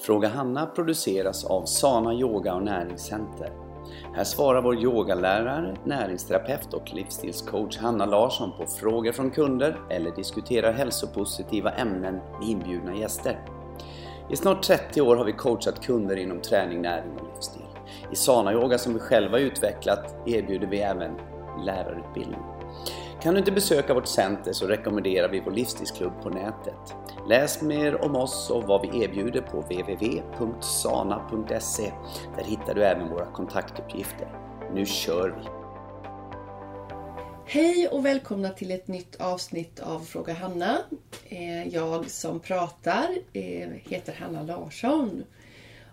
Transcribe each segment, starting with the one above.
Fråga Hanna produceras av Sana Yoga och Näringscenter. Här svarar vår yogalärare, näringsterapeut och livsstilscoach Hanna Larsson på frågor från kunder eller diskuterar hälsopositiva ämnen med inbjudna gäster. I snart 30 år har vi coachat kunder inom träning, näring och livsstil. I Sana Yoga som vi själva utvecklat erbjuder vi även lärarutbildning. Kan du inte besöka vårt center så rekommenderar vi vår livsstilsklubb på nätet. Läs mer om oss och vad vi erbjuder på www.sana.se. Där hittar du även våra kontaktuppgifter. Nu kör vi! Hej och välkomna till ett nytt avsnitt av Fråga Hanna. Eh, jag som pratar eh, heter Hanna Larsson.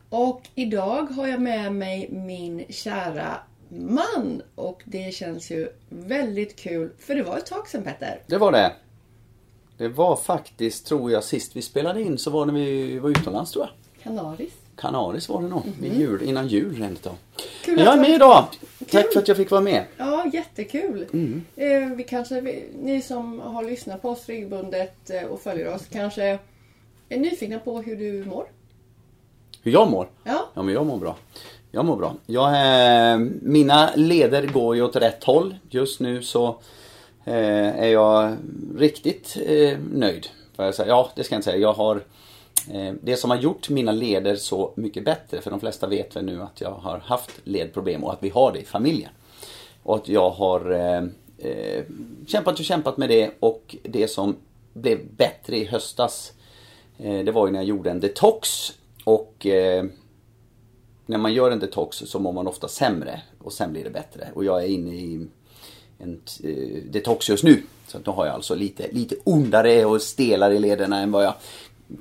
Och idag har jag med mig min kära man. Och det känns ju väldigt kul, för det var ett tag sedan Petter. Det var det. Det var faktiskt, tror jag, sist vi spelade in så var när vi var utomlands tror jag. Kanaris. Canaris var det nog, vid jul, innan jul rent av. Kul Men jag är med idag! Tack för att jag fick vara med. Ja, jättekul. Mm. Eh, vi kanske, vi- ni som har lyssnat på oss regelbundet eh, och följer oss kanske är nyfikna på hur du mår. Hur jag mår? Ja, Ja, men jag mår bra. Jag mår bra. Jag, eh, mina leder går ju åt rätt håll. Just nu så eh, är jag riktigt eh, nöjd. Får jag säga. Ja, det ska jag inte säga. Jag har eh, det som har gjort mina leder så mycket bättre, för de flesta vet väl nu att jag har haft ledproblem och att vi har det i familjen. Och att jag har eh, eh kämpat och kämpat med det och det som blev bättre i höstas eh, det var ju när jag gjorde en detox och eh, när man gör en detox så mår man ofta sämre och sen blir det bättre. Och jag är inne i en eh, detox just nu. Så att då har jag alltså lite, lite ondare och stelare i lederna än vad jag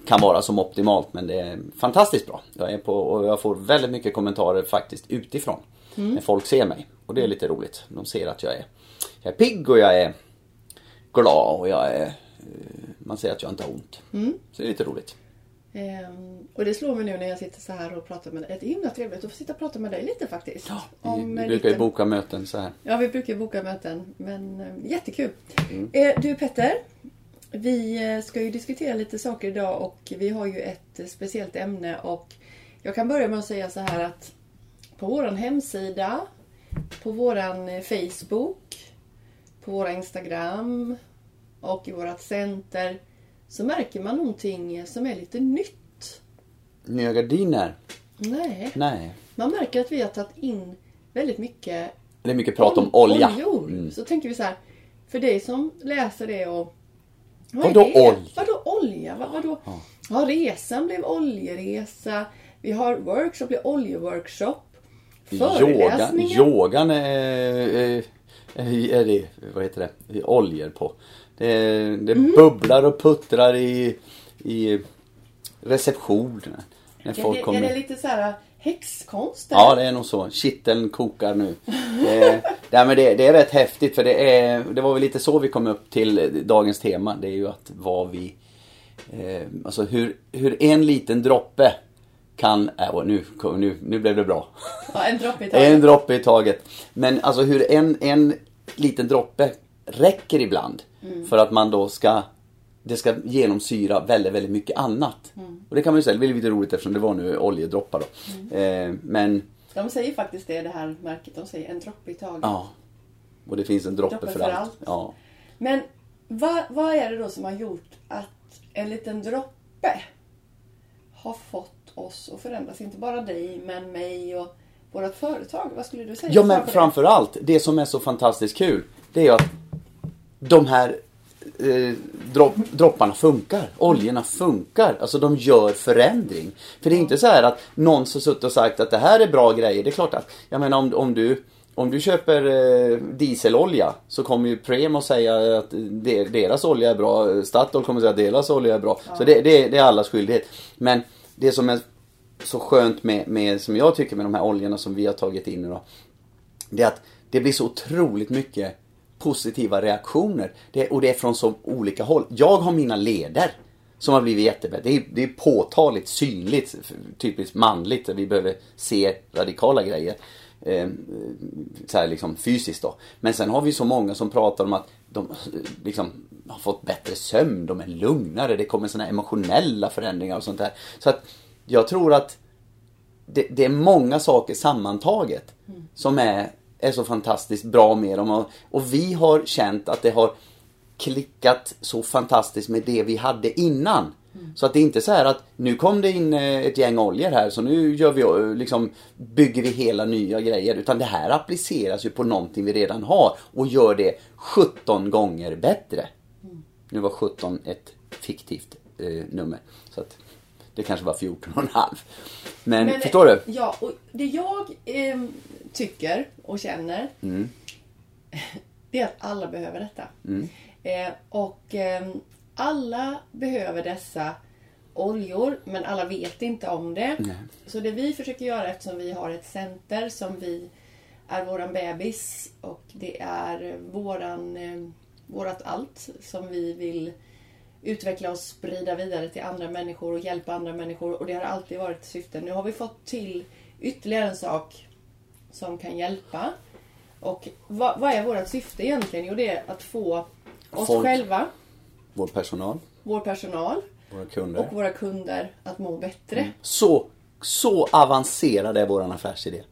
kan vara som optimalt. Men det är fantastiskt bra. Jag är på och jag får väldigt mycket kommentarer faktiskt utifrån. När folk ser mig. Och det är lite roligt. De ser att jag är, jag är pigg och jag är glad och jag är... eh, Man ser att jag inte har ont. Så det är lite roligt. Ehm, och det slår mig nu när jag sitter så här och pratar med dig. Det är himla trevligt att få sitta och prata med dig lite faktiskt. Vi, Om vi brukar ju boka möten så här. Ja, vi brukar boka möten. Men eh, jättekul. Mm. Eh, du Petter, vi eh, ska ju diskutera lite saker idag och vi har ju ett speciellt ämne och jag kan börja med att säga så här att på våran hemsida, på våran eh, Facebook, på våra Instagram och i vårat center så märker man någonting som är lite nytt. Nya gardiner? Nej, Nej. man märker att vi har tagit in väldigt mycket Det är mycket prat om olja. Oljor. Mm. Så tänker vi så här. För dig som läser det och... Vad Vadå är det? olja? Vadå olja? Vad, vadå? Ja. resan blev oljeresa. Vi har workshop, blev oljeworkshop. Yoga, Föreläsningar. yogan är, är, är, är det, vad heter det, oljor på. Det, det Mm. bubblar och puttrar i, i receptionen. När Är folk det, är kommer. det lite så här häxkonst? Ja, det är nog så. Kitteln kokar nu. Det, nej, men det, det är rätt häftigt för det, är, det var väl lite så vi kom upp till dagens tema. Det är ju att vad vi... Eh, alltså hur, hur en liten droppe kan... Äh, nu, nu, nu blev det bra. Ja, en droppe i taget. En droppe i taget. Men alltså hur en, en liten droppe räcker ibland. För att man då ska det ska genomsyra väldigt, väldigt mycket annat. Och det kan man ju säga, det är lite roligt eftersom det var nu oljedroppar då. Eh, men De säger faktiskt det, det här märket. De säger en droppe i taget. ja. Och det finns en droppe, Droppe för, för allt. allt. Ja. Men vad, vad är det då som har gjort att en liten droppe har fått oss att förändras? Inte bara dig, men mig och vårt företag. Vad skulle du säga? Ja men framförallt, det som är så fantastiskt kul, det är ju att de här eh, dropp, dropparna funkar. Oljorna funkar. Alltså de gör förändring. För det är inte så här att någon har suttit och sagt att det här är bra grejer. Det är klart att, jag menar om, om du om du köper eh, dieselolja så kommer ju Prem att säga att de, deras olja är bra. Statoil kommer att säga att deras olja är bra. Så det, det, det är allas skyldighet. Men det som är så skönt med, med, som jag tycker med de här oljorna som vi har tagit in då. Det är att det blir så otroligt mycket positiva reaktioner. Det, och det är från så olika håll. Jag har mina leder som har blivit jättebättre. Det är, det är påtagligt synligt, typiskt manligt. Vi behöver se radikala grejer. Eh, så här liksom fysiskt då. Men sen har vi så många som pratar om att de eh, liksom har fått bättre sömn, de är lugnare, det kommer här emotionella förändringar och sånt där. Så att jag tror att det, det är många saker sammantaget som är, är så fantastiskt bra med dem. Och, och vi har känt att det har klickat så fantastiskt med det vi hade innan. Så att det är inte så här att nu kom det in eh, ett gäng oljor här så nu gör vi, eh, liksom, bygger vi hela nya grejer. Utan det här appliceras ju på någonting vi redan har och gör det 17 gånger bättre. Nu var 17 ett fiktivt eh, nummer. Så att det kanske var 14 och en halv. Men, Men, förstår du? Ja, och det jag eh, tycker och känner Mm. det är att alla behöver detta. Eh, och eh, alla behöver dessa oljor men alla vet inte om det. Nej. Så det vi försöker göra eftersom vi har ett center som vi är våran bebis och det är våran, eh, vårat allt som vi vill utveckla och sprida vidare till andra människor och hjälpa andra människor och det har alltid varit syftet. Nu har vi fått till ytterligare en sak som kan hjälpa. Och vad, vad är vårt syfte egentligen? Jo, det är att få oss Folk. själva, Vår personal, vår personal våra kunder. och våra kunder att må bättre. Så, så avancerad är våran affärsidé.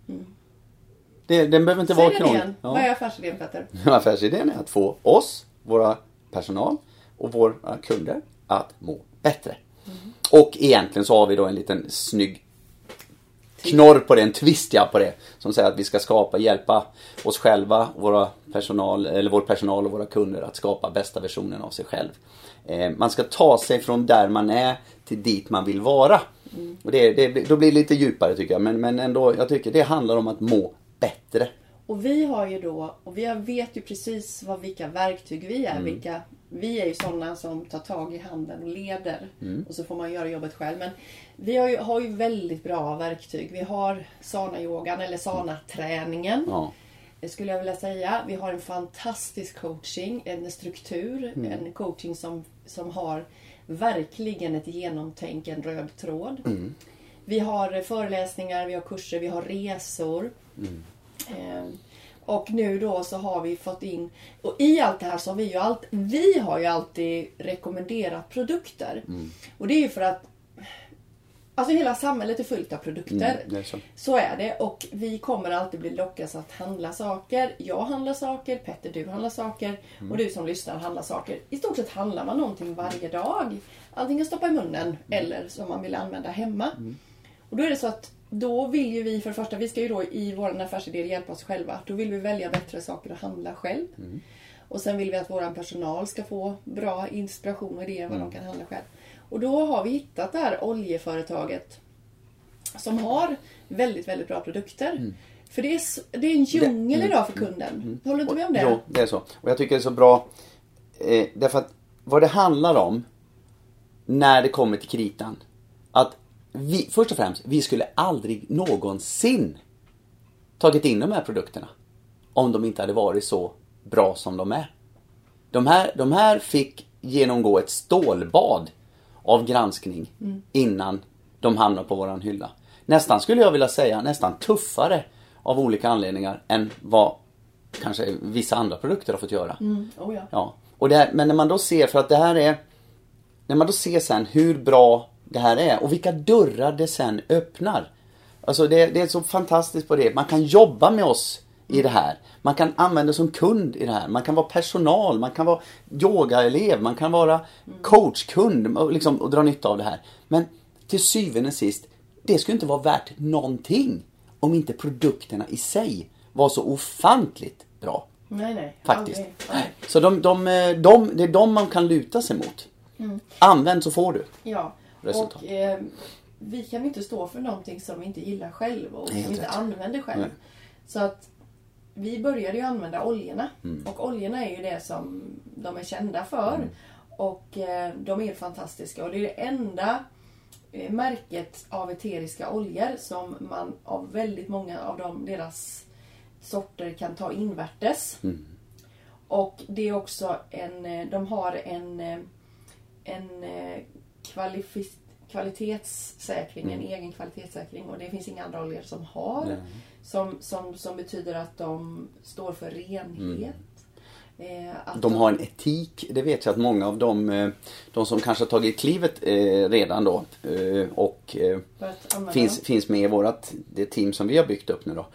Det, den behöver inte Säg vara krånglig. igen. Vad är affärsidén Petter? Affärsidén är att få oss, våra personal och våra kunder att må bättre. Och egentligen så har vi då en liten snygg knorr på det, en twist ja på det. Som säger att vi ska skapa, hjälpa oss själva, våra personal, eller vår personal och våra kunder att skapa bästa versionen av sig själv. Eh, man ska ta sig från där man är till dit man vill vara. Och det, det, då blir det lite djupare tycker jag, men, men ändå, jag tycker det handlar om att må bättre. Och vi har ju då, och vi vet ju precis vad, vilka verktyg vi är. Vilka, vi är ju sådana som tar tag i handen och leder. Och så får man göra jobbet själv. Men vi har ju, har ju väldigt bra verktyg. Vi har sana-yogan eller sana-träningen. Ja. Det skulle jag vilja säga. Vi har en fantastisk coaching, en struktur, en coaching som, som har verkligen ett genomtänk, en röd tråd. Vi har föreläsningar, vi har kurser, vi har resor. Eh, och nu då så har vi fått in, och i allt det här så har vi ju alltid, vi har ju alltid rekommenderat produkter. Och det är ju för att Alltså hela samhället är fullt av produkter. Mm, är så. Så är det och vi kommer alltid bli lockas att handla saker. Jag handlar saker, Petter du handlar saker och du som lyssnar handlar saker. I stort sett handlar man någonting varje dag. Antingen stoppa i munnen eller som man vill använda hemma. Och då är det så att då vill ju vi för det första, vi ska ju då i vår affärsidé hjälpa oss själva. Då vill vi välja bättre saker att handla själv. Och sen vill vi att vår personal ska få bra inspiration och idéer vad de kan handla själv. Och då har vi hittat det här oljeföretaget som har väldigt, väldigt bra produkter. För det är, det är en djungel idag för kunden. Håller du inte med om det? Jo, det är så. Och jag tycker det är så bra. Eh, därför att vad det handlar om när det kommer till kritan. Att vi, först och främst, vi skulle aldrig någonsin tagit in de här produkterna. Om de inte hade varit så bra som de är. De här, de här fick genomgå ett stålbad av granskning innan de hamnar på våran hylla. Nästan skulle jag vilja säga nästan tuffare av olika anledningar än vad kanske vissa andra produkter har fått göra. Oh, ja. Ja. Och här, men när man då ser, för att det här är När man då ser sen hur bra det här är och vilka dörrar det sen öppnar. Alltså det, det är så fantastiskt på det. Man kan jobba med oss i det här. Man kan använda som kund i det här. Man kan vara personal, man kan vara yogaelev, man kan vara coachkund och, liksom, och dra nytta av det här. Men till syvende och sist, det skulle inte vara värt någonting om inte produkterna i sig var så ofantligt bra. Nej, nej. Faktiskt. Aldrig. aldrig. Så de, de, de, det är de man kan luta sig mot. Använd så får du. Ja. Resultat. Och eh, vi kan inte stå för någonting som vi inte gillar själv och som vi inte rätt. använder själv. Nej. Så att vi började ju använda oljorna. Mm. Och oljorna är ju det som de är kända för. Mm. Och eh, de är fantastiska. Och det är det enda eh, märket av eteriska oljor som man av väldigt många av dem, deras sorter kan ta invärtes. Mm. Och det är också en, eh, de har en, eh, en eh, kvalitetssäkring, en egen kvalitetssäkring och det finns inga andra oljor som har. Som, som, som betyder att de står för renhet. Eh, att De har en etik, det vet jag att många av dem, eh, de som kanske har tagit klivet eh, redan då och finns, finns med i vårat, det team som vi har byggt upp nu då.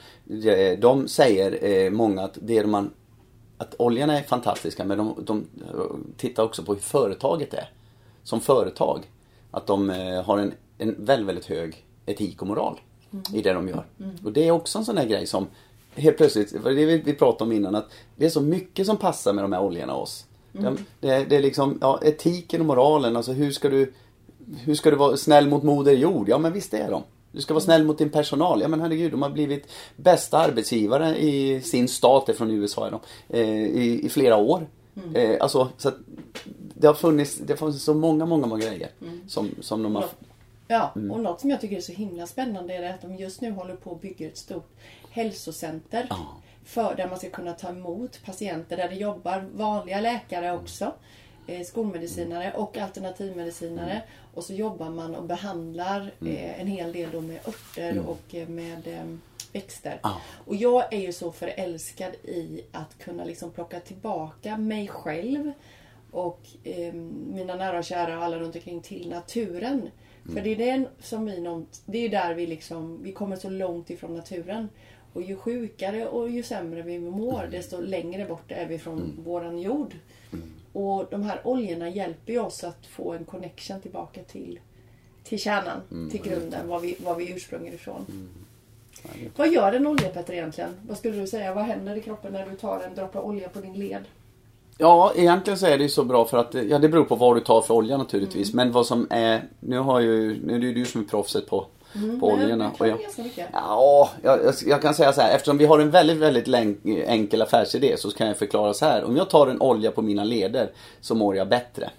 De, säger många att det är man, att oljorna är fantastiska men de, de tittar också på hur företaget är. Som företag. Att de eh, har en, en väldigt, väldigt hög etik och moral i det de gör. Och det är också en sån här grej som helt plötsligt, det det vi vi pratade om innan, att det är så mycket som passar med de här oljorna oss. De, det, det är liksom, ja, etiken och moralen, alltså hur ska du hur ska du vara snäll mot moder jord? Ja men visst är de. Du ska vara snäll mot din personal. Ja men herregud, de har blivit bästa arbetsgivare i sin stat, det från USA är de, eh, i, i flera år. Eh, alltså, så att det har funnits, det har funnits så många, många, många grejer som, som de har... Ja, Mm. och något som jag tycker är så himla spännande är att de just nu håller på att bygga ett stort hälsocenter. Ja. För där man ska kunna ta emot patienter där det jobbar vanliga läkare också. Eh, skolmedicinare och alternativmedicinare. Mm. Och så jobbar man och behandlar eh, en hel del då med örter och eh, med eh, växter. Ja. Och jag är ju så förälskad i att kunna liksom plocka tillbaka mig själv och eh, mina nära och kära och alla runt omkring till naturen. För det är den som vi det är där vi liksom, vi kommer så långt ifrån naturen. Och ju sjukare och ju sämre vi mår, desto längre bort är vi från våran jord. Och de här oljorna hjälper ju oss att få en connection tillbaka till, till kärnan, till grunden, var vi, var vi ursprungar ifrån. Vad gör en olja Petter egentligen? Vad skulle du säga? Vad händer i kroppen när du tar en droppe olja på din led? Ja, egentligen så är det ju så bra för att, ja det beror på vad du tar för olja naturligtvis. Men vad som är, nu har ju, nu är det ju du som är proffset på, på Men oljorna. Och jag. Ja, jag, jag- kan säga så här. Eftersom vi har en väldigt, väldigt enkel affärsidé så kan jag förklara så här. Om jag tar en olja på mina leder så mår jag bättre.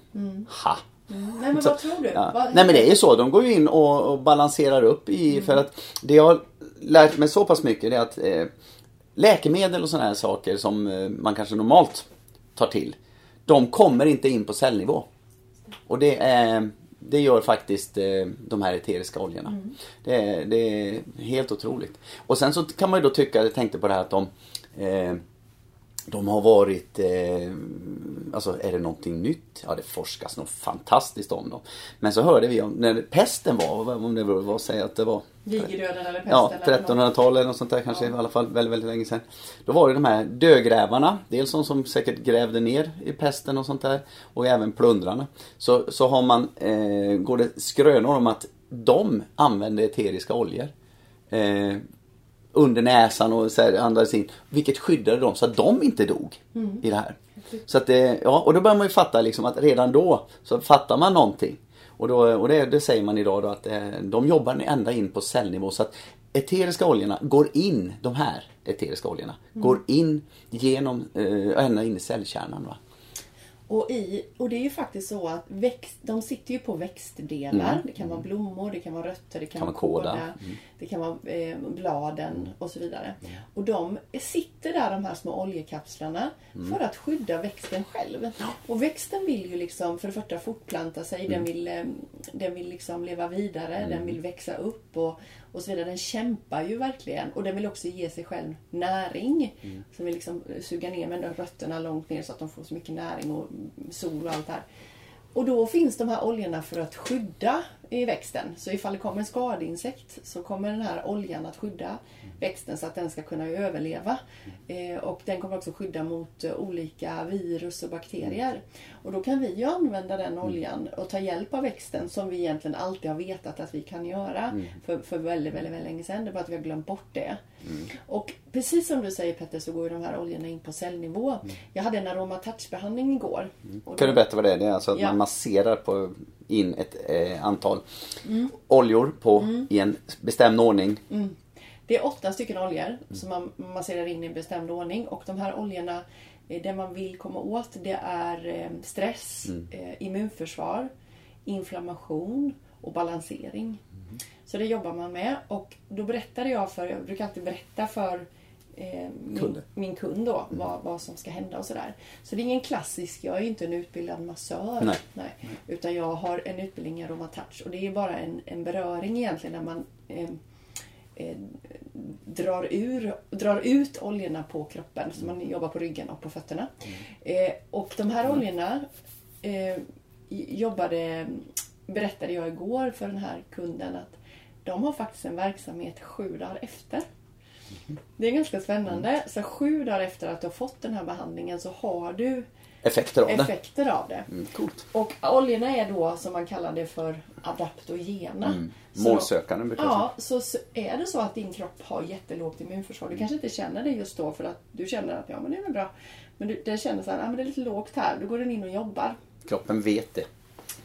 Ha! Nej men Så- vad tror du? Ja. Vad Nej men det är ju så. De går ju in och, och balanserar upp i, Mm. för att det jag har lärt mig så pass mycket är att eh, läkemedel och sådana här saker som eh, man kanske normalt tar till. De kommer inte in på cellnivå. Och det, är, det gör faktiskt eh, de här eteriska oljorna. Mm. Det, är, det är helt otroligt. Och sen så kan man ju då tycka, jag tänkte på det här att de eh, de har varit, eh, alltså är det någonting nytt? Ja det forskas nog fantastiskt om dem. Men så hörde vi om när pesten var, om det var, jag att det var? Digerdöden eller pesten? Ja, eller något? 1300-tal eller något sånt där kanske Ja. i alla fall väldigt, väldigt länge sedan. Då var det de här dödgrävarna, dels de som säkert grävde ner i pesten och sånt där och även plundrarna. Så, så har man, eh, går det skrönor om att de använde eteriska oljor. Eh, under näsan och så här, andades in. Vilket skyddade dem så att de inte dog i det här. Så att ja, och då börjar man ju fatta liksom att redan då så fattar man någonting. Och, då, och det, det säger man idag då att eh, de jobbar ända in på cellnivå så att eteriska oljorna går in, de här eteriska oljorna, går in genom, eh, ända in i cellkärnan. Va? Och, i, och det är ju faktiskt så att växt, de sitter ju på växtdelar. Det kan vara blommor, det kan vara rötter, det kan, Kan vara kåda. kåda, det kan vara eh, bladen och så vidare. Och de sitter där, de här små oljekapslarna, för att skydda växten själv. Och växten vill ju liksom för det första fortplanta sig, den vill, eh, den vill liksom leva vidare, den vill växa upp och, och så vidare. Den kämpar ju verkligen och den vill också ge sig själv näring. Som vill liksom suga ner med de rötterna långt ner så att de får så mycket näring och sol och allt det här. Och då finns de här oljorna för att skydda i växten. Så ifall det kommer en skadeinsekt så kommer den här oljan att skydda växten så att den ska kunna överleva. Eh, och den kommer också skydda mot eh, olika virus och bakterier. Och då kan vi ju använda den oljan och ta hjälp av växten som vi egentligen alltid har vetat att vi kan göra för, för väldigt, väldigt, väldigt länge sedan. Det är bara att vi har glömt bort det. Och precis som du säger Petter så går de här oljorna in på cellnivå. Jag hade en aroma touch-behandling igår. Och Kan du berätta vad det är? Det är alltså att Ja. man masserar på, in ett eh, antal oljor på, i en bestämd ordning. Det är åtta stycken oljor som man masserar in i en bestämd ordning och de här oljorna, eh, det man vill komma åt det är eh, stress, eh, immunförsvar, inflammation och balansering. Så det jobbar man med och då berättade jag för, jag brukar alltid berätta för eh, min, kund då vad, vad som ska hända och sådär. Så det är ingen klassisk, jag är ju inte en utbildad massör. Nej. Utan jag har en utbildning i aromatouch och det är bara en, en beröring egentligen när man eh, eh, drar, ur, drar ut oljorna på kroppen. Så man jobbar på ryggen och på fötterna. Eh, och de här oljorna eh, jobbade, berättade jag igår för den här kunden att de har faktiskt en verksamhet sju dagar efter. Det är ganska spännande. Så sju dagar efter att du har fått den här behandlingen så har du Effekter av det. effekter av det. Mm. Och oljorna är då som man kallar det för adaptogena. Mm. Målsökande brukar Ja, så så är det så att din kropp har jättelågt immunförsvar. Du kanske inte känner det just då för att du känner att ja men det är väl bra. Men du, den känner så här, ja men det är lite lågt här. Då går den in och jobbar. Kroppen vet det.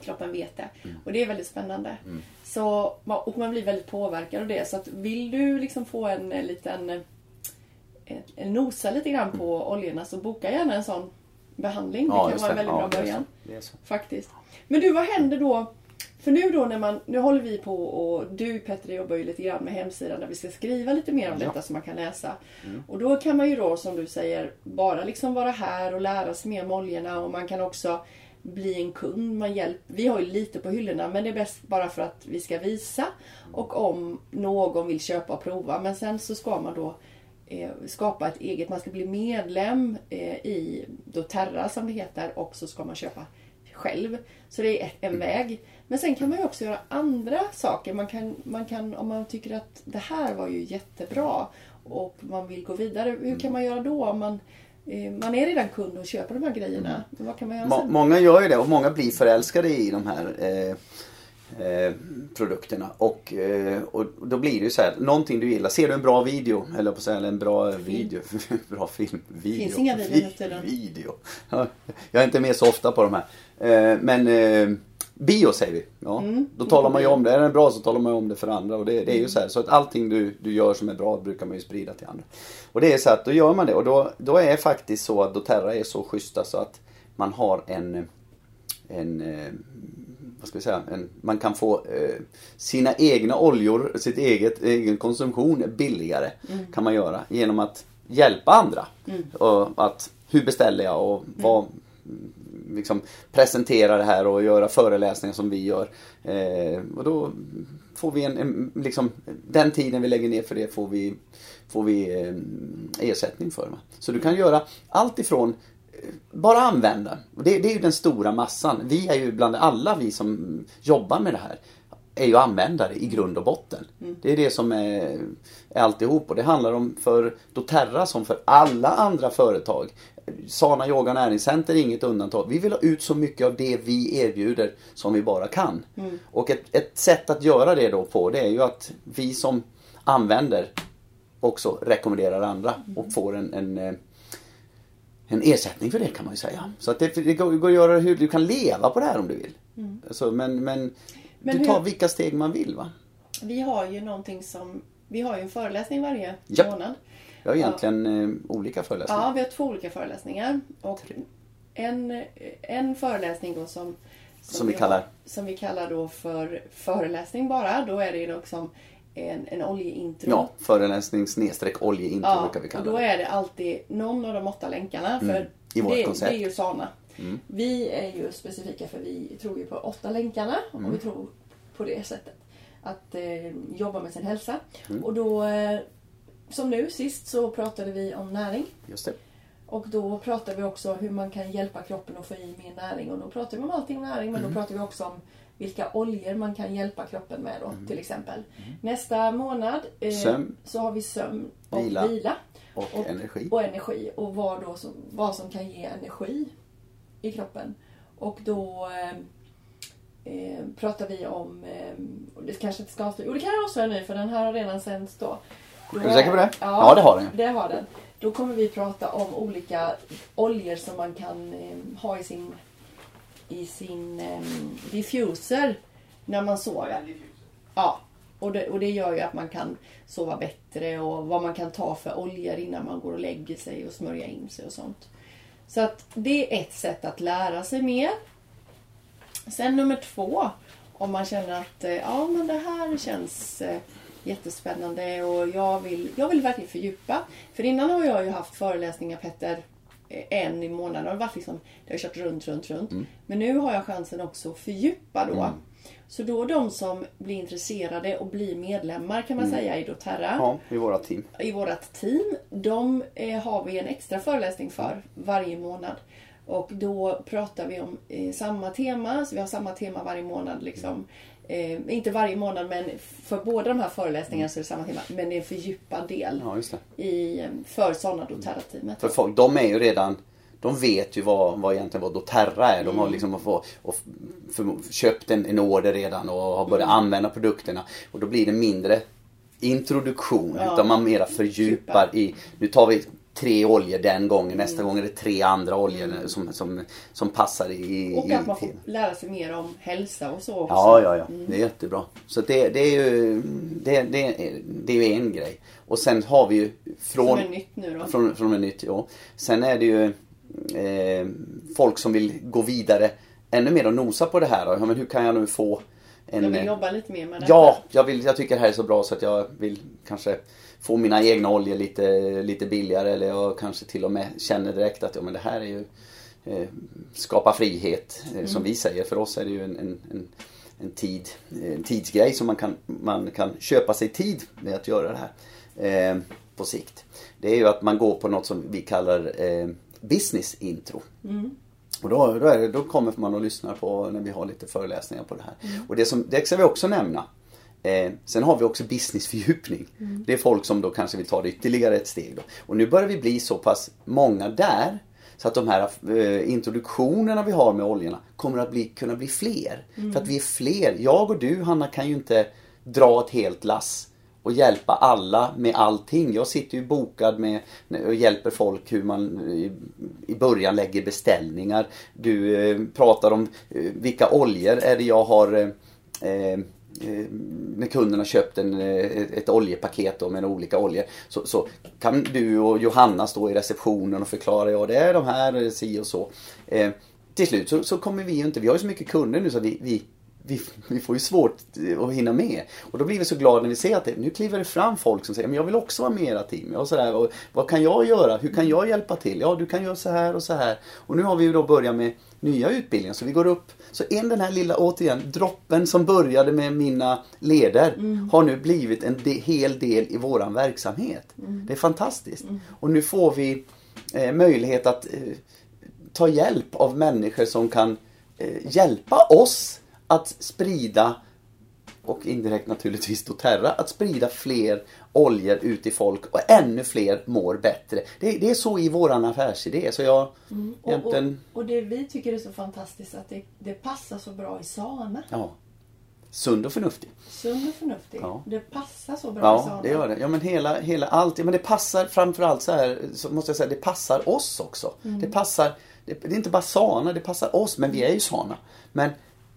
Kroppen vet det. Mm. Och det är väldigt spännande. Så, och man blir väldigt påverkad av det. Så att vill du liksom få en eh, liten eh, nosa lite grann på oljorna så boka gärna en sån behandling. Det kan vara en väldigt Ja, bra början. Faktiskt. Men du, vad händer då? För nu då när man, nu håller vi på och du Petter jobbar ju lite grann med hemsidan där vi ska skriva lite mer om Ja. detta så man kan läsa. Och då kan man ju då som du säger bara liksom vara här och lära sig mer om oljorna och man kan också bli en kund. Man hjälp, vi har ju lite på hyllorna men det är bäst bara för att vi ska visa och om någon vill köpa och prova. Men sen så ska man då eh, skapa ett eget, man ska bli medlem eh, i doTERRA som det heter och så ska man köpa själv. Så det är en väg. Men sen kan man ju också göra andra saker. Man kan, man kan, om man tycker att det här var ju jättebra och man vill gå vidare. Hur kan man göra då? Om man, man är redan kund och köper de här grejerna. Men vad kan man göra Må, sen? många gör ju det och många blir förälskade i de här eh, eh, produkterna. Och, eh, och då blir det ju så här, någonting du gillar. Ser du en bra video, eller på säga, eller en bra video, bra film, video. Finns inga videor. Video. Ja, Jag är inte med så ofta på de här. Eh, men eh, bio säger vi. Ja, Mm. Då talar man ju om det. Är den bra så talar man ju om det för andra. Och det, det är ju så här. Så att allting du, du gör som är bra brukar man ju sprida till andra. Och det är så att då gör man det. Och då, då är faktiskt så att doTERRA är så schyssta så att man har en en, eh, vad ska vi säga, en, man kan få eh, sina egna oljor, sitt eget egen konsumtion billigare kan man göra genom att hjälpa andra. Och att, hur beställer jag och vad liksom presentera det här och göra föreläsningar som vi gör. Eh, och då får vi en, en liksom, den tiden vi lägger ner för det får vi, får vi eh, ersättning för. Va? Så du kan göra allt ifrån eh, bara använda. Det, det är ju den stora massan. Vi är ju bland alla vi som jobbar med det här är ju användare i grund och botten. Det är det som är, är alltihop och det handlar om för doTERRA som för alla andra företag. Sana Yoga Näringscenter är inget undantag. Vi vill ha ut så mycket av det vi erbjuder som vi bara kan. Och ett, ett sätt att göra det då på det är ju att vi som använder också rekommenderar andra och får en, en eh, en ersättning för det kan man ju säga. Så att det, det går, att göra hur du kan leva på det här om du vill. Alltså, men, men, Men du tar hur- vilka steg man vill va? Vi har ju någonting som, vi har ju en föreläsning varje Ja. månad. Jag har egentligen eh, olika föreläsningar. Ja, vi har två olika föreläsningar. Och en, en föreläsning då som, Som vi har- kallar? som vi kallar då för föreläsning bara. Då är det ju liksom en, en oljeintro. Ja, föreläsning snedstreck oljeintro Ja, brukar vi och kalla då det. är det alltid någon av de åtta länkarna. För Mm, i vårt det, koncept. Mm. det är ju Sana. Vi är ju specifika för vi tror ju på åtta länkarna Mm. och vi tror på det sättet. Att eh, jobba med sin hälsa. Mm. Och då, eh, som nu sist så pratade vi om näring. Just det. Och då pratar vi också hur man kan hjälpa kroppen att få i mer näring. Och då pratar vi om allting om näring men Mm. då pratar vi också om vilka oljor man kan hjälpa kroppen med då Mm. till exempel. Nästa månad eh, så har vi sömn och Vila. vila. Och, Och- energi. Och energi. Och vad, då som, vad som kan ge energi i kroppen. Och då eh, eh, pratar vi om, eh, det kanske inte ska avslöja, jo det kan jag avslöja nu för den här har redan sänts då. Är du säker på det? Ja, Ja, det har den. Det har den. Då kommer vi prata om olika oljor som man kan eh, ha i sin, i sin eh, diffuser när man sover. Ja, och det, och det gör ju att man kan sova bättre och vad man kan ta för oljor innan man går och lägger sig och smörja in sig och sånt. Så att det är ett sätt att lära sig mer. Sen nummer två, om man känner att eh, ja men det här känns eh, jättespännande och jag vill, jag vill verkligen fördjupa. För innan har jag ju haft föreläsningar Petter, eh, en i månaden. Det har varit liksom, det har kört runt, runt, runt. Men nu har jag chansen också att fördjupa då. Så då de som blir intresserade och blir medlemmar kan man säga i doTERRA, Mm. Ja, i våra team. i vårt team, de eh, har vi en extra föreläsning för varje månad. Och då pratar vi om eh, samma tema, så vi har samma tema varje månad. Liksom. Eh, inte varje månad, men för båda de här föreläsningarna så är det samma tema. Men det är en fördjupad del Ja, just i, eh, för sådana doTERRA-teamet. För folk, de är ju redan de vet ju vad, vad egentligen vad doTERRA är. De har Mm. liksom få, och för, köpt en, en order redan och har börjat Mm. använda produkterna. Och då blir det mindre introduktion Ja. utan man mera fördjupar i, nu tar vi tre oljor den gången, nästa Mm. gång är det tre andra oljor som, som, som passar i, Och att man får lära sig mer om hälsa och så också. Ja, ja, ja. Det är jättebra. Så det, det är ju det, det, det är en grej. Och sen har vi ju från... Som är nytt nu då. Från, från en nytt, ja. Sen är det ju eh, folk som vill gå vidare ännu mer och nosa på det här. Ja, men hur kan jag nu få en... Jag vill jobba lite mer med det. Ja, jag, vill, jag tycker det här är så bra så att jag vill kanske få mina egna oljor lite, lite billigare eller jag kanske till och med känner direkt att ja, men det här är ju eh, skapa frihet eh, som vi säger. För oss är det ju en, en, en, en, tid, en tidsgrej som man kan, man kan köpa sig tid med att göra det här eh, på sikt. Det är ju att man går på något som vi kallar eh, business intro. Och då, då, det, då kommer man och lyssnar på när vi har lite föreläsningar på det här. Och det, som, det ska vi också nämna. Eh, sen har vi också businessfördjupning. Det är folk som då kanske vill ta det ytterligare ett steg. Då. Och nu börjar vi bli så pass många där så att de här eh, introduktionerna vi har med oljorna kommer att bli, kunna bli fler. För att vi är fler. Jag och du Hanna kan ju inte dra ett helt lass och hjälpa alla med allting. Jag sitter ju bokad med och hjälper folk hur man i, i början lägger beställningar. Du eh, pratar om eh, vilka oljor är det jag har eh, eh, eh, Eh, när kunden har köpt en, eh, ett, oljepaket då med olika oljor så, så kan du och Johanna stå i receptionen och förklara ja det är de här, eh, si och så. Eh, till slut så, så kommer vi ju inte, vi har ju så mycket kunder nu så vi, vi vi, vi får ju svårt att hinna med. Och då blir vi så glada när vi ser att det, nu kliver det fram folk som säger men jag vill också vara med i era team. Och sådär, och vad kan jag göra? Hur kan jag hjälpa till? Ja, du kan göra så här och så här. Och nu har vi ju då börjat med nya utbildningar. Så vi går upp. Så en den här lilla, återigen, droppen som började med mina leder har nu blivit en de, hel del i våran verksamhet. Det är fantastiskt. Och nu får vi eh, möjlighet att eh, ta hjälp av människor som kan eh, hjälpa oss att sprida och indirekt naturligtvis doTERRA, att sprida fler oljor ut till folk och ännu fler mår bättre. Det, det är så i våran affärsidé. Så jag Och, och, egentligen, och det vi tycker är så fantastiskt att det, det passar så bra i Sana. ja, sund och förnuftig. Sund och förnuftig. Ja. Det passar så bra i. Ja, det gör det. Ja, men hela, hela allt. Ja, men det passar framförallt så här, så måste jag säga, det passar oss också. Det passar, det, det är inte bara Sana, det passar oss, men vi är ju Sana. Men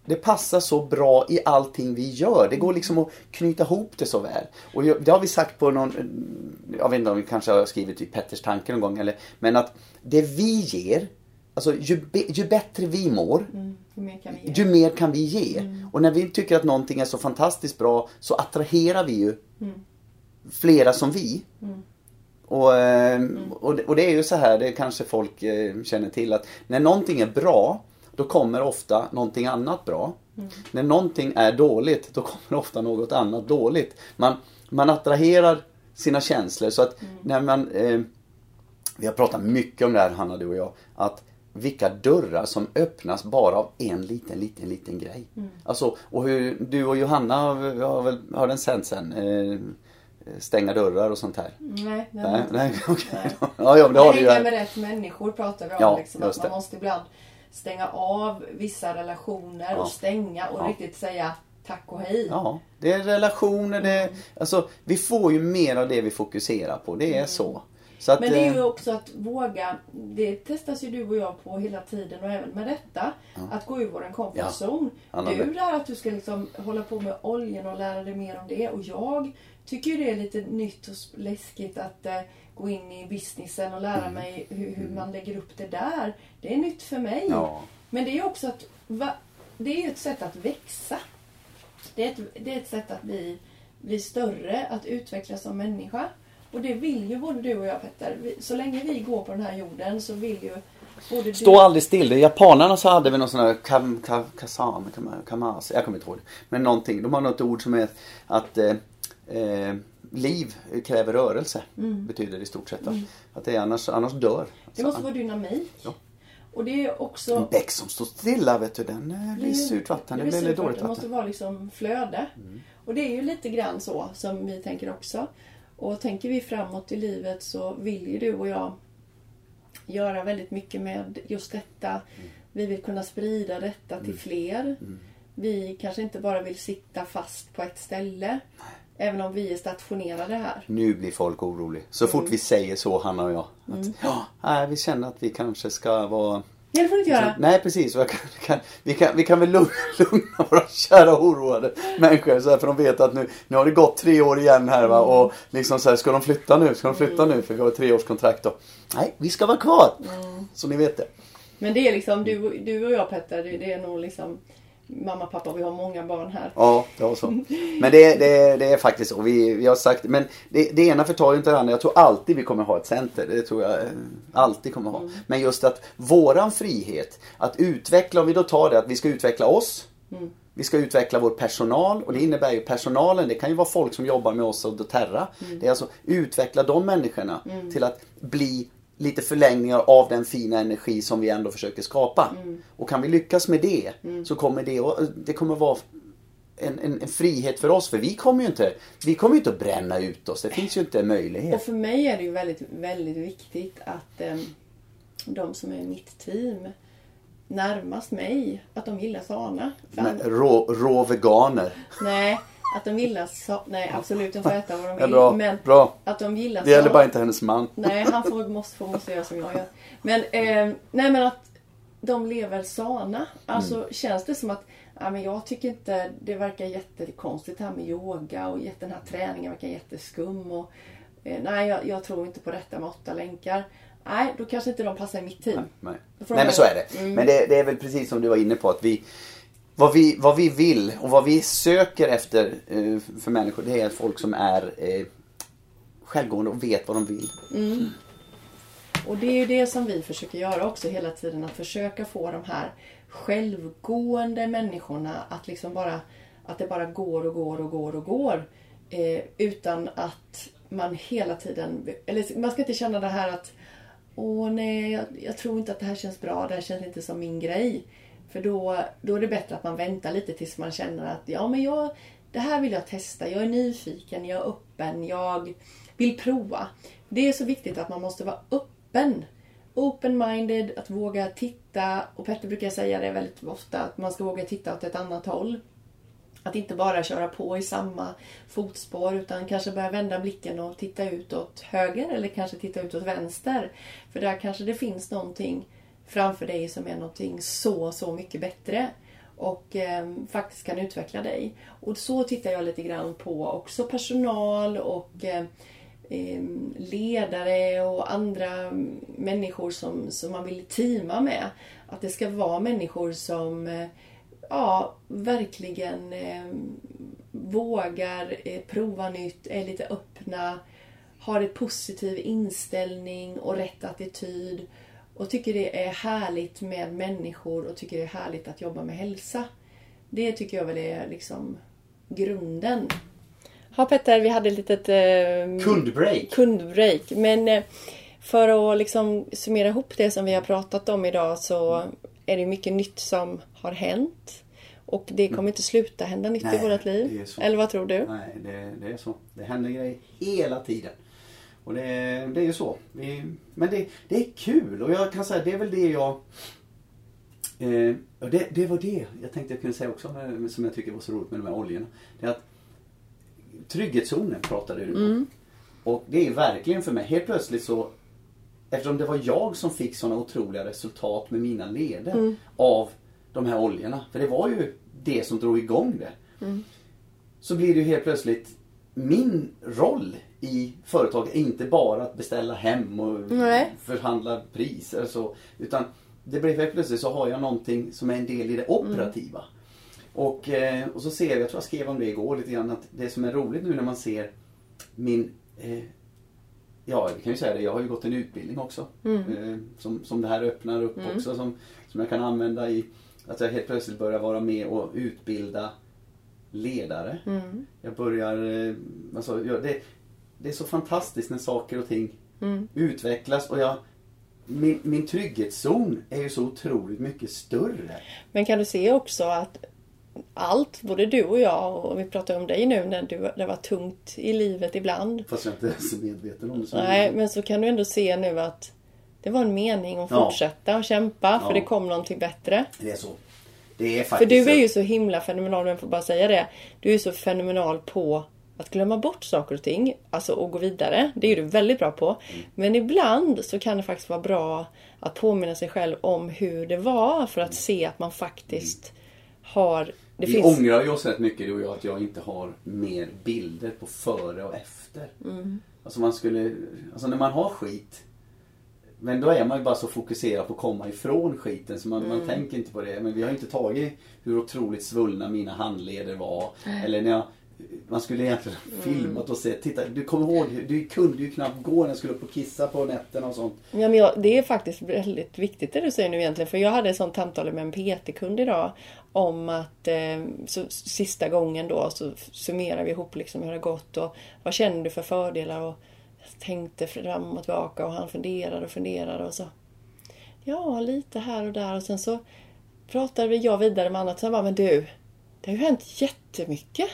det passar så bra i allting vi gör. Det går liksom att knyta ihop det så väl. Och det har vi sagt på någon, jag vet inte om vi kanske har skrivit i Petters tanke någon gång, eller, men att det vi ger, alltså ju, ju bättre vi mår, Mm, hur mer kan vi ju mer kan vi ge. Och när vi tycker att någonting är så fantastiskt bra så attraherar vi ju flera som vi. Och, eh, och, det- och det är ju så här, det kanske folk eh, känner till att när någonting är bra då kommer ofta någonting annat bra. När någonting är dåligt då kommer ofta något annat dåligt. Man, man attraherar sina känslor så att när man eh, vi har pratat mycket om det här Hanna, du och jag. Att vilka dörrar som öppnas bara av en liten, liten, liten grej. Alltså, och hur du och Johanna har, väl, har den sen sen. Eh, stänga dörrar och sånt här. Nej, har Nej, vi inte. nej, okej. Nej. Ja, ja, det har Hänga med rätt människor pratar vi om. Ja, liksom, att man måste ibland stänga av vissa relationer Ja. och stänga och Ja. riktigt säga tack och hej. Ja, det är relationer, det är, alltså vi får ju mer av det vi fokuserar på. Det är så. så att, Men det är eh, ju också att våga, det testas ju du och jag på hela tiden och även med detta. Att gå ur vår comfort Ja. Du där att du ska liksom hålla på med oljan och lära dig mer om det. Och jag tycker ju det är lite nytt och läskigt att eh, gå in i businessen och lära Mm. mig hur, hur man lägger upp det där. Det är nytt för mig. Ja. Men det är också att, va, det är ett sätt att växa. Det är ett, det är ett sätt att bli, bli större, att utvecklas som människa. Och det vill ju både du och jag Petter. Så länge vi går på den här jorden så vill ju Både du- Stå aldrig still. Japanerna så hade vi någon sån här kam, kam, kasam, kam, jag kommer inte ihåg det. Men någonting. De har något ord som är att eh, eh, liv kräver rörelse. Betyder det i stort sett. va? Att det är annars, annars dör. Mm. Det måste vara dynamik. Ja. Och det är också... En bäck som står stilla vet du, den eh, blir surt vatten. Det blir dåligt Det måste vatten. vara liksom flöde. Och det är ju lite grann så som vi tänker också. Och tänker vi framåt i livet så vill ju du och jag göra väldigt mycket med just detta. Vi vill kunna sprida detta till fler. Vi kanske inte bara vill sitta fast på ett ställe. Även om vi är stationerade här. Nu blir folk oroliga. Så fort vi säger så, Hanna och jag. Att, ja, nej, vi känner att vi kanske ska vara Nej, det får du inte göra. Nej precis, jag kan, kan, vi, kan, vi kan väl lugna, lugna våra kära oroade människor så här, för de vet att nu, nu har det gått tre år igen här va och liksom så här, ska de flytta nu? Ska de flytta nu? För vi har ett treårskontrakt då. Nej, vi ska vara kvar! Så ni vet det. Men det är liksom du, du och jag Petter, det, det är nog liksom mamma, pappa, vi har många barn här. Ja, det var så. Men det, det, det är faktiskt så. Vi, vi har sagt, men det, det ena förtar ju inte det andra. Jag tror alltid vi kommer ha ett center. Det tror jag alltid kommer ha. Men just att våran frihet att utveckla, om vi då tar det att vi ska utveckla oss. Vi ska utveckla vår personal och det innebär ju personalen, det kan ju vara folk som jobbar med oss och doTERRA. Det är alltså utveckla de människorna till att bli lite förlängningar av den fina energi som vi ändå försöker skapa. Och kan vi lyckas med det så kommer det, det kommer vara en, en, en frihet för oss. För vi kommer ju inte, vi kommer inte att bränna ut oss. Det finns ju inte Och möjlighet. för mig är det ju väldigt, väldigt viktigt att eh, de som är mitt team närmast mig, att de gillar Sana. Rå, rå veganer. Nej, att de gillar Sa- Nej, absolut, de får äta vad de Ja, vill. bra, men bra. att de gillar Det gäller bara inte hennes man. Nej, han får, måste, får, måste göra som jag gör. Men, eh, nej, men att de lever sana. Alltså Mm. känns det som att ja, men jag tycker inte det verkar jättekonstigt här med yoga och den här träningen verkar jätteskum. Och, eh, nej, jag, jag tror inte på detta med åtta länkar. Nej, då kanske inte de passar i mitt team. Nej, Nej de- men så är det. Mm. Men det, det är väl precis som du var inne på att vi vad vi, vad vi vill och vad vi söker efter eh, för människor det är folk som är eh, självgående och vet vad de vill. Mm. Och det är ju det som vi försöker göra också hela tiden. Att försöka få de här självgående människorna att liksom bara att det bara går och går och går och går. Eh, utan att man hela tiden, eller man ska inte känna det här att Åh nej, jag, jag tror inte att det här känns bra, det här känns inte som min grej. För då, då är det bättre att man väntar lite tills man känner att ja men jag, det här vill jag testa, jag är nyfiken, jag är öppen, jag vill prova. Det är så viktigt att man måste vara öppen. Open-minded, att våga titta. Och Petter brukar säga det väldigt ofta, att man ska våga titta åt ett annat håll. Att inte bara köra på i samma fotspår utan kanske börja vända blicken och titta ut åt höger eller kanske titta ut åt vänster. För där kanske det finns någonting framför dig som är någonting så, så mycket bättre. Och eh, faktiskt kan utveckla dig. Och så tittar jag lite grann på också personal och eh, ledare och andra människor som, som man vill teama med. Att det ska vara människor som eh, ja, verkligen eh, vågar eh, prova nytt, är lite öppna, har en positiv inställning och rätt attityd och tycker det är härligt med människor och tycker det är härligt att jobba med hälsa. Det tycker jag väl är liksom grunden. Ja Petter, vi hade ett litet eh, Kundbreak. kundbreak. Men eh, för att liksom summera ihop det som vi har pratat om idag så är det mycket nytt som har hänt. Och det kommer inte sluta hända nytt Nej, i vårt det är liv. så. Eller vad tror du? Nej, det, det är så. Det händer grejer hela tiden. Och det, det är ju så. Men det, det är kul och jag kan säga det är väl det jag... Eh, det, det var det jag tänkte jag kunde säga också med, som jag tycker var så roligt med de här oljorna. Det är att trygghetszonen pratade du om. Och det är verkligen för mig, helt plötsligt så Eftersom det var jag som fick sådana otroliga resultat med mina leder av de här oljorna. För det var ju det som drog igång det. Så blir det ju helt plötsligt min roll i företaget är inte bara att beställa hem och Nej. förhandla priser och så. Utan det blir helt plötsligt så har jag någonting som är en del i det operativa. Och, eh, och så ser jag, jag tror jag skrev om det igår lite grann, att det som är roligt nu när man ser min eh, Ja, vi kan ju säga det. Jag har ju gått en utbildning också. Eh, som, som det här öppnar upp också. Som, som jag kan använda i att jag helt plötsligt börjar vara med och utbilda ledare. Jag börjar, eh, alltså, jag, det, det är så fantastiskt när saker och ting utvecklas och jag min, min trygghetszon är ju så otroligt mycket större. Men kan du se också att allt, både du och jag, och vi pratar om dig nu när du, det var tungt i livet ibland. Fast jag inte är så medveten om det. Så Nej, men så kan du ändå se nu att det var en mening att Ja. fortsätta och kämpa för Ja. det kom någonting bättre. Det är så. Det är För faktiskt du är ju så himla fenomenal, om jag får bara säga det. Du är så fenomenal på att glömma bort saker och ting. Alltså och gå vidare. Det är du väldigt bra på. Mm. Men ibland så kan det faktiskt vara bra att påminna sig själv om hur det var. För att se att man faktiskt har... Det Vi finns... ångrar ju oss rätt mycket du och jag att jag inte har mer bilder på före och efter. Mm. Alltså man skulle, alltså när man har skit men då är man ju bara så fokuserad på att komma ifrån skiten så man, Mm. man tänker inte på det. Men vi har inte tagit hur otroligt svullna mina handleder var. Eller när jag, man skulle egentligen Mm. filmat och sett, titta du kommer ihåg, du kunde ju knappt gå när jag skulle upp och kissa på nätterna och sånt. Ja, men jag, det är faktiskt väldigt viktigt det du säger nu egentligen. För jag hade ett sånt samtal med en PT-kund idag. Om att eh, så, sista gången då så summerar vi ihop liksom hur det har gått och vad känner du för fördelar? Och tänkte fram och tillbaka och han funderade och funderade och så. Ja, lite här och där och sen så pratade jag vidare med annat. Jag bara, men du, det har ju hänt jättemycket.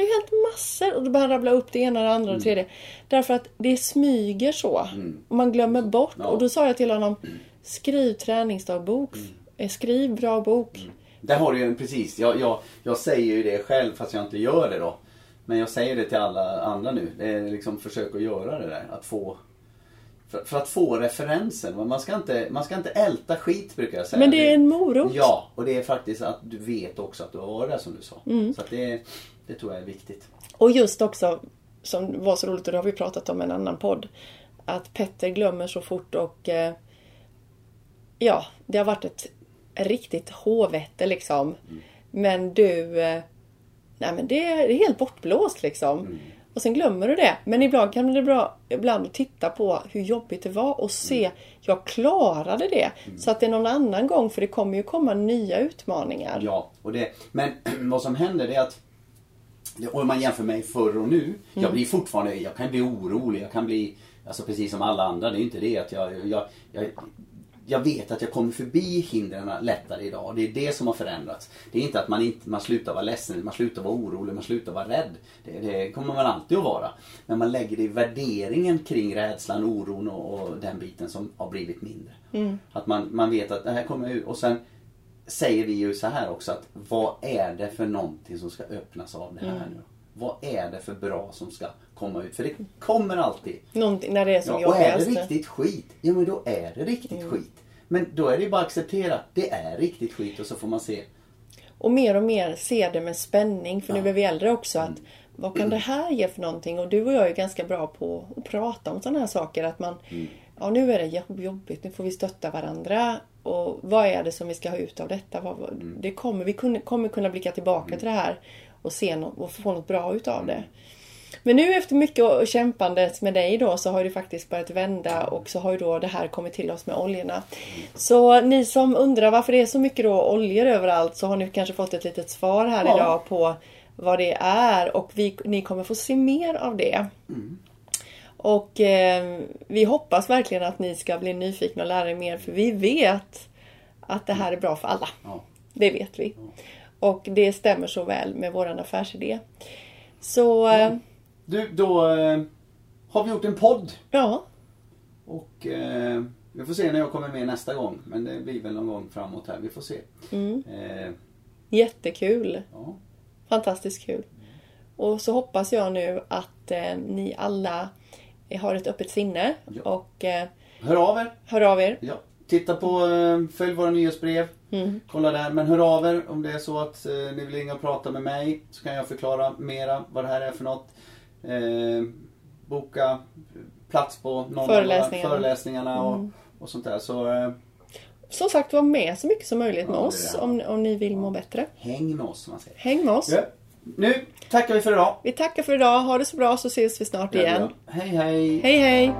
Det har hänt massor. Och då börjar han rabbla upp det ena, det andra och det tredje. Därför att det smyger så. Och man glömmer bort. Ja. Och då sa jag till honom, skriv träningsdagbok. Eh, Skriv bra bok. Där har du ju en, precis, jag, jag, jag säger ju det själv fast jag inte gör det då. Men jag säger det till alla andra nu. Det är liksom försök att göra det där. Att få för, för att få referensen. Man ska, inte, man ska inte älta skit brukar jag säga. Men det är en morot. Ja, och det är faktiskt att du vet också att du har varit där som du sa. Mm. Så det, det tror jag är viktigt. Och just också, som var så roligt och det har vi pratat om i en annan podd. Att Petter glömmer så fort och eh, ja, det har varit ett riktigt håvete liksom. Men du, eh, nej men det är, det är helt bortblåst liksom. Och sen glömmer du det. Men ibland kan det bra ibland att titta på hur jobbigt det var och se, jag klarade det. Så att det är någon annan gång, för det kommer ju komma nya utmaningar. Ja, och det, men vad som händer är att om man jämför mig förr och nu. Mm. Jag blir fortfarande, jag kan bli orolig. Jag kan bli, alltså precis som alla andra. Det är inte det att jag, jag, jag jag vet att jag kommer förbi hindren lättare idag. Det är det som har förändrats. Det är inte att man, inte, man slutar vara ledsen, man slutar vara orolig, man slutar vara rädd. Det, det kommer man alltid att vara. Men man lägger det i värderingen kring rädslan, oron och, och den biten som har blivit mindre. Att man, man vet att det här kommer ut. Och sen säger vi ju så här också att vad är det för någonting som ska öppnas av det här nu? Vad är det för bra som ska komma ut? För det kommer alltid. Någonting, när det är som Ja, och är jobbigast. det riktigt skit, ja men då är det riktigt skit. Men då är det ju bara att acceptera, det är riktigt skit och så får man se. Och mer och mer se det med spänning. För nu Ja. blir vi äldre också. Mm. att Vad kan det här ge för någonting? Och du och jag är ganska bra på att prata om sådana här saker. Att man, Mm. Ja nu är det jobb- jobbigt, nu får vi stötta varandra. Och vad är det som vi ska ha ut av detta? Vad, Mm. det kommer, vi kommer kunna blicka tillbaka till det här och se no, och få något bra utav det. Men nu efter mycket kämpandet med dig då så har det faktiskt börjat vända och så har ju då det här kommit till oss med oljorna. Så ni som undrar varför det är så mycket då oljor överallt så har ni kanske fått ett litet svar här Ja. idag på vad det är och vi, ni kommer få se mer av det. Och eh, vi hoppas verkligen att ni ska bli nyfikna och lära er mer för vi vet att det här är bra för alla. Ja. Det vet vi. Och det stämmer så väl med våran affärsidé. Så eh, Du, då eh, har vi gjort en podd. ja, Och eh, vi får se när jag kommer med nästa gång. Men det blir väl någon gång framåt här, vi får se. Mm. Eh, jättekul. ja. Fantastiskt kul. Och så hoppas jag nu att eh, ni alla har ett öppet sinne Ja. och eh, Hör av er. hör av er. Ja. Titta på, eh, följ våra nyhetsbrev. Mm. Kolla där. Men hör av er om det är så att eh, ni vill ringa och prata med mig. Så kan jag förklara mera vad det här är för något. Eh, boka plats på någon av våra Föreläsningarna. föreläsningarna och, och sånt där. Så eh, Som sagt, var med så mycket som möjligt med Ja, är oss om, om ni vill må bättre. häng med oss som man säger. Häng med oss. Ja. Nu tackar vi för idag. Vi tackar för idag. Ha det så bra så ses vi snart igen. Hej hej! Hej hej!